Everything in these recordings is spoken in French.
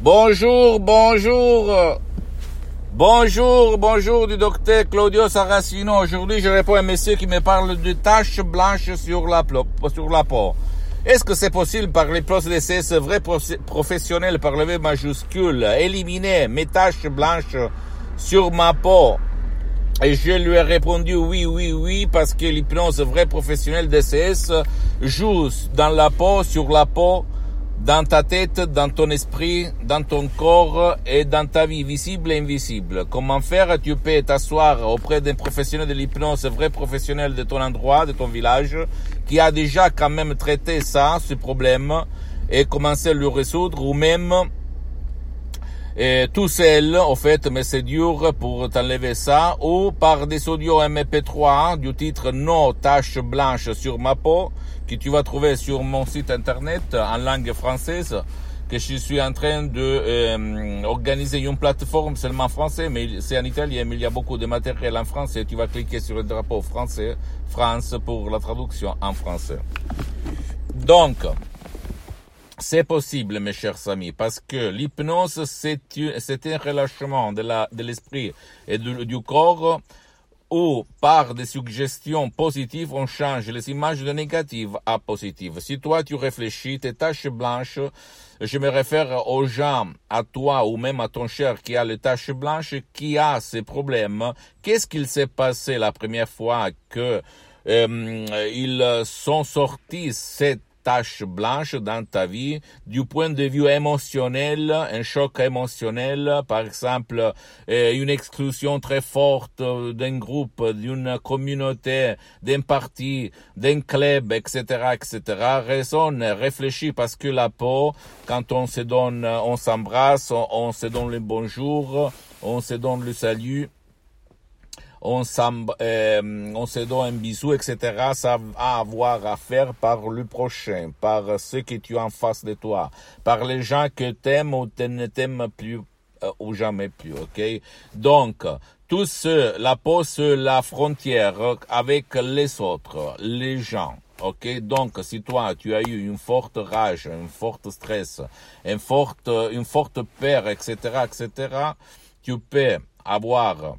Bonjour, bonjour. Bonjour, bonjour du docteur Claudio Saracino. Aujourd'hui, je réponds à un monsieur qui me parle de taches blanches sur la, peau. Est-ce que c'est possible par les procédés vrai professionnel par le V majuscule, éliminer mes taches blanches sur ma peau et je lui ai répondu oui, oui, oui, parce que l'hypnose vrai professionnel DCS joue dans la peau, sur la peau, dans ta tête, dans ton esprit, dans ton corps et dans ta vie visible et invisible. Comment faire? Tu peux t'asseoir auprès d'un professionnel de l'hypnose, vrai professionnel de ton endroit, de ton village, qui a déjà quand même traité ça, ce problème, et commencer à le résoudre, ou même et tout seul, en fait, mais c'est dur pour t'enlever ça, ou par des audios MP3 du titre No taches blanches sur ma peau, que tu vas trouver sur mon site internet en langue française, que je suis en train de euh, organiser une plateforme seulement français, mais c'est en italien, mais il y a beaucoup de matériel en français. Tu vas cliquer sur le drapeau français, France, pour la traduction en français. Donc, c'est possible, mes chers amis, parce que l'hypnose, c'est un relâchement de l'esprit et du, corps où, par des suggestions positives, on change les images de négatives à positives. Si toi, tu réfléchis, tes taches blanches, je me réfère aux gens, à toi ou même à ton cher qui a les taches blanches, qui a ces problèmes. Qu'est-ce qu'il s'est passé la première fois que euh, ils sont sortis cette tache blanche dans ta vie du point de vue émotionnel, un choc émotionnel, par exemple euh, une exclusion très forte d'un groupe, d'une communauté, d'un parti, d'un club, etc., etc. Raisonne, réfléchis parce que la peau, quand on se donne, on s'embrasse, on se donne le bonjour, on se donne le salut, on, euh, on se donne un bisou, etc. Ça va avoir à faire par le prochain, par ceux que tu as en face de toi, par les gens que t'aimes ou ne t'aimes plus euh, ou jamais plus, ok? Donc, tout ce, la pose la frontière avec les autres, les gens. Ok, donc si toi tu as eu une forte rage, un fort stress, une forte, une forte peur, etc., etc., tu peux avoir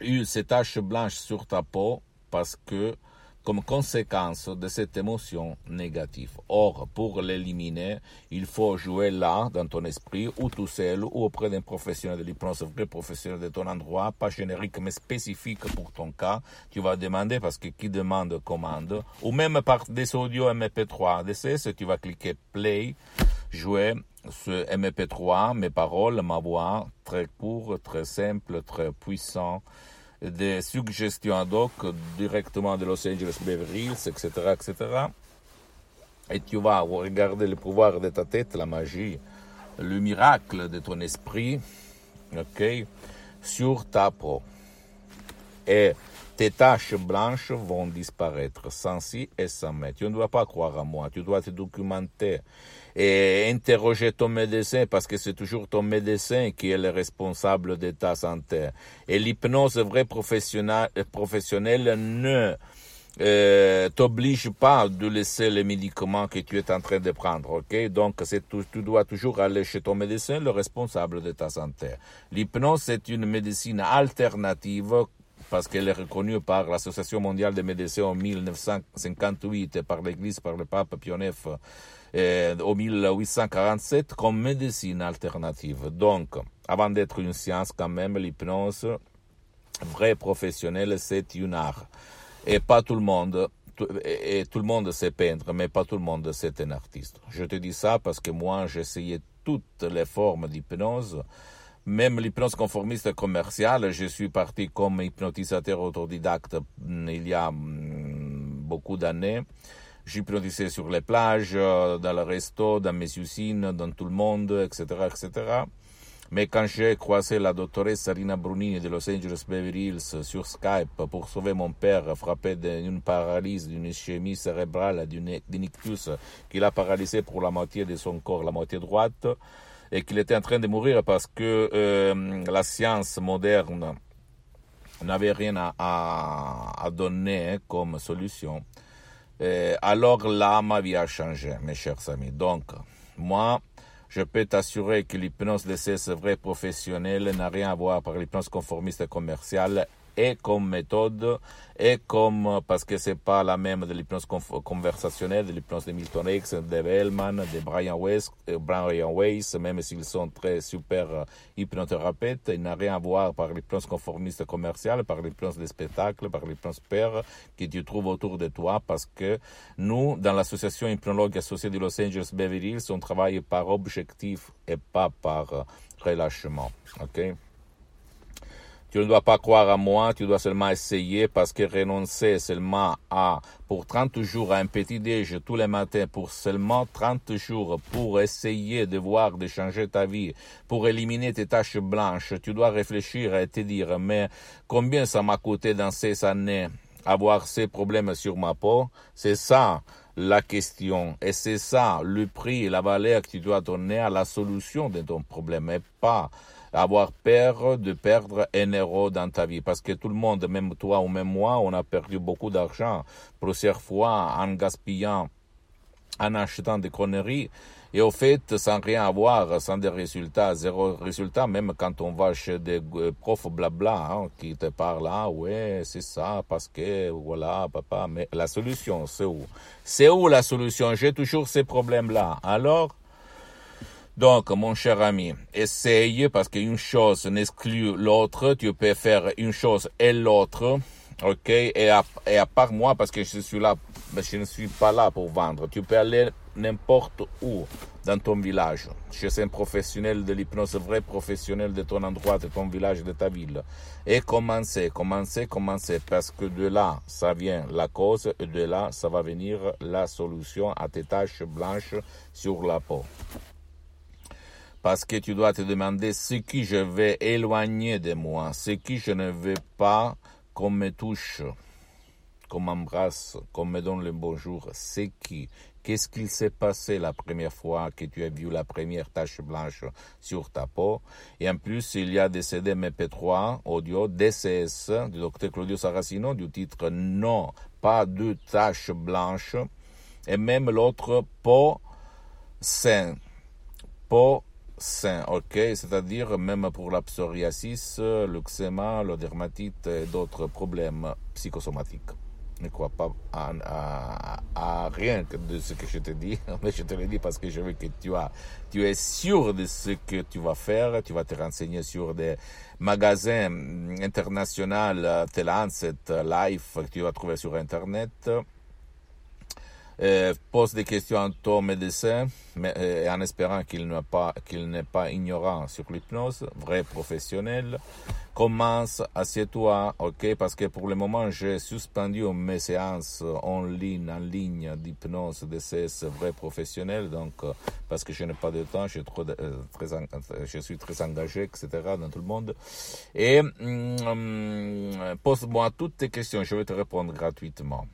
eu ces taches blanches sur ta peau parce que, comme conséquence de cette émotion négative. Or, pour l'éliminer, il faut jouer là, dans ton esprit, ou tout seul, ou auprès d'un professionnel de l'hypnose, vrai professionnel de ton endroit, pas générique, mais spécifique pour ton cas. Tu vas demander parce que qui demande commande, ou même par des audios MP3 DCS, tu vas cliquer play, jouer, ce MP3, mes paroles, ma voix, très court, très simple, très puissant, des suggestions ad hoc directement de Los Angeles Beverly Hills, etc., etc. Et tu vas regarder le pouvoir de ta tête, la magie, le miracle de ton esprit, ok, sur ta peau. Et tes taches blanches vont disparaître sans si et sans mais. Tu ne dois pas croire à moi, tu dois te documenter et interroger ton médecin parce que c'est toujours ton médecin qui est le responsable de ta santé. Et l'hypnose vraie professionnelle, professionnelle ne euh, t'oblige pas de laisser les médicaments que tu es en train de prendre, ok? Donc, c'est tu dois toujours aller chez ton médecin, le responsable de ta santé. L'hypnose, c'est une médecine alternative parce qu'elle est reconnue par l'Association mondiale des médecins en 1958 et par l'Église, par le pape Pie IX en 1847 comme médecine alternative. Donc, avant d'être une science quand même, l'hypnose vrai professionnelle, c'est une art. Et pas tout le monde et tout le monde sait peindre, mais pas tout le monde c'est un artiste. Je te dis ça parce que moi, essayé toutes les formes d'hypnose même l'hypnose conformiste commerciale, je suis parti comme hypnotisateur autodidacte mm, il y a mm, beaucoup d'années. J'hypnotisais sur les plages, euh, dans le resto, dans mes usines, dans tout le monde, etc., etc. Mais quand j'ai croisé la doctoresse Sarina Brunini de Los Angeles Beverly Hills sur Skype pour sauver mon père frappé d'une paralysie, d'une ischémie cérébrale, d'une ictus qui l'a paralysé pour la moitié de son corps, la moitié droite, et qu'il était en train de mourir parce que euh, la science moderne n'avait rien à, à, donner comme solution. Et alors là, ma vie a changé, mes chers amis. Donc, moi, je peux t'assurer que l'hypnose de ces vrais professionnels n'a rien à voir avec l'hypnose conformiste commerciale et comme méthode et comme parce que c'est pas la même de l'hypnose conversationnelle, de l'hypnose de Milton X, de Bellman, de Brian Weiss, euh, Brian Weiss, même s'ils sont très super euh, hypnothérapeutes, il n'a rien à voir par l'hypnose conformiste commerciale, par l'hypnose des spectacles, par l'hypnose père que tu trouves autour de toi parce que nous, dans l'association hypnologue associée de Los Angeles Beverly Hills, on travaille par objectif et pas par euh, relâchement. OK? Tu ne dois pas croire à moi, tu dois seulement essayer parce que renoncer seulement à, pour 30 jours à un petit déj tous les matins, pour seulement 30 jours, pour essayer de voir, de changer ta vie, pour éliminer tes taches blanches, tu dois réfléchir et te dire, mais combien ça m'a coûté dans ces années avoir ces problèmes sur ma peau? C'est ça la question. Et c'est ça le prix la valeur que tu dois donner à la solution de ton problème et pas avoir peur de perdre un euro dans ta vie. Parce que tout le monde, même toi ou même moi, on a perdu beaucoup d'argent plusieurs fois en gaspillant, en achetant des conneries. Et au fait, sans rien avoir, sans des résultats, zéro résultat, même quand on va chez des euh, profs blabla hein, qui te parlent, ah ouais, c'est ça, parce que voilà, papa, mais la solution, c'est où? C'est où la solution? J'ai toujours ces problèmes-là. Alors, donc, mon cher ami, essaye parce qu'une chose n'exclut l'autre. Tu peux faire une chose et l'autre. OK? Et à, et à part moi, parce que je suis là, je ne suis pas là pour vendre. Tu peux aller n'importe où dans ton village, chez un professionnel de l'hypnose, vrai professionnel de ton endroit, de ton village, de ta ville. Et commencer, commencer, commencer, parce que de là, ça vient la cause, et de là, ça va venir la solution à tes taches blanches sur la peau parce que tu dois te demander ce qui je vais éloigner de moi, ce qui je ne veux pas qu'on me touche, qu'on m'embrasse, qu'on me donne le bonjour, c'est qui, qu'est-ce qu'il s'est passé la première fois que tu as vu la première tache blanche sur ta peau? Et en plus, il y a des CD MP3 audio DCS du docteur Claudio Saracino du titre Non, pas de taches blanches. Et même l'autre peau sain, peau sain, ok, c'est-à-dire même pour la psoriasis, l'eczéma, la dermatite et d'autres problèmes psychosomatiques. Ne crois pas à, rien de ce que je te dis, mais je te le dis parce que je veux que tu, as, tu es sûr de ce que tu vas faire, tu vas te renseigner sur des magasins internationaux, tel Lancet, Life, que tu vas trouver sur Internet pose des questions à ton médecin, mais, euh, en espérant qu'il n'est pas, qu'il n'est pas ignorant sur l'hypnose, vrai professionnel. Commence, assieds-toi, ok, parce que pour le moment, j'ai suspendu mes séances en ligne, en ligne d'hypnose de ces vrais professionnels, donc, euh, parce que je n'ai pas de temps, je suis, euh, très, engagé, etc., dans tout le monde. Et, hum, pose-moi toutes tes questions, je vais te répondre gratuitement.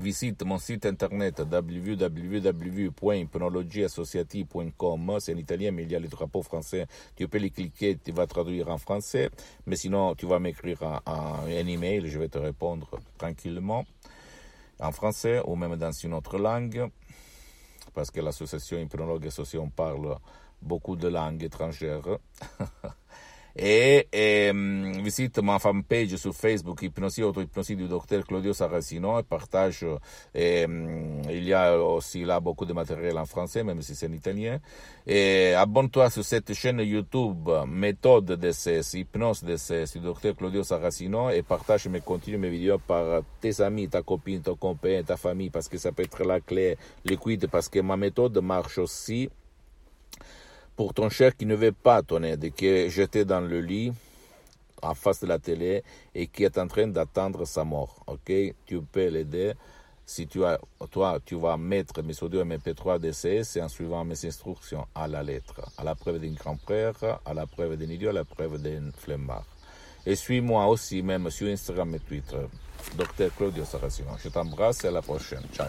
Visite mon site internet www.hypnologieassociative.com. C'est en italien, mais il y a les drapeaux français. Tu peux les cliquer, tu vas traduire en français. Mais sinon, tu vas m'écrire un, un, email, je vais te répondre tranquillement en français ou même dans une autre langue. Parce que l'association Hypnologue Associée, on parle beaucoup de langues étrangères. et, um, visite ma fanpage sur Facebook Hypnosie Auto-Hypnosie du docteur Claudio Saracino. Et partage et, um, il y a aussi là beaucoup de matériel en français même si c'est en italien. Et abonne-toi sur cette chaîne YouTube méthode de ces hypnose de ces du docteur Claudio Saracino. Et partage mes contenus mes vidéos par tes amis ta copine ton copain ta famille parce que ça peut être la clé liquide parce que ma méthode marche aussi pour ton cher qui ne veut pas ton aide, qui est jeté dans le lit en face de la télé et qui est en train d'attendre sa mort. Ok, tu peux l'aider Si tu as, toi, tu vas mettre mes audios MP3 DCS en suivant mes instructions à la lettre, à la preuve d'un grand-père, à la preuve d'un idiot, à la preuve d'un flemmard. Et suis-moi aussi même sur Instagram et Twitter. Docteur Claudio Saracino. Je t'embrasse et à la prochaine. Ciao.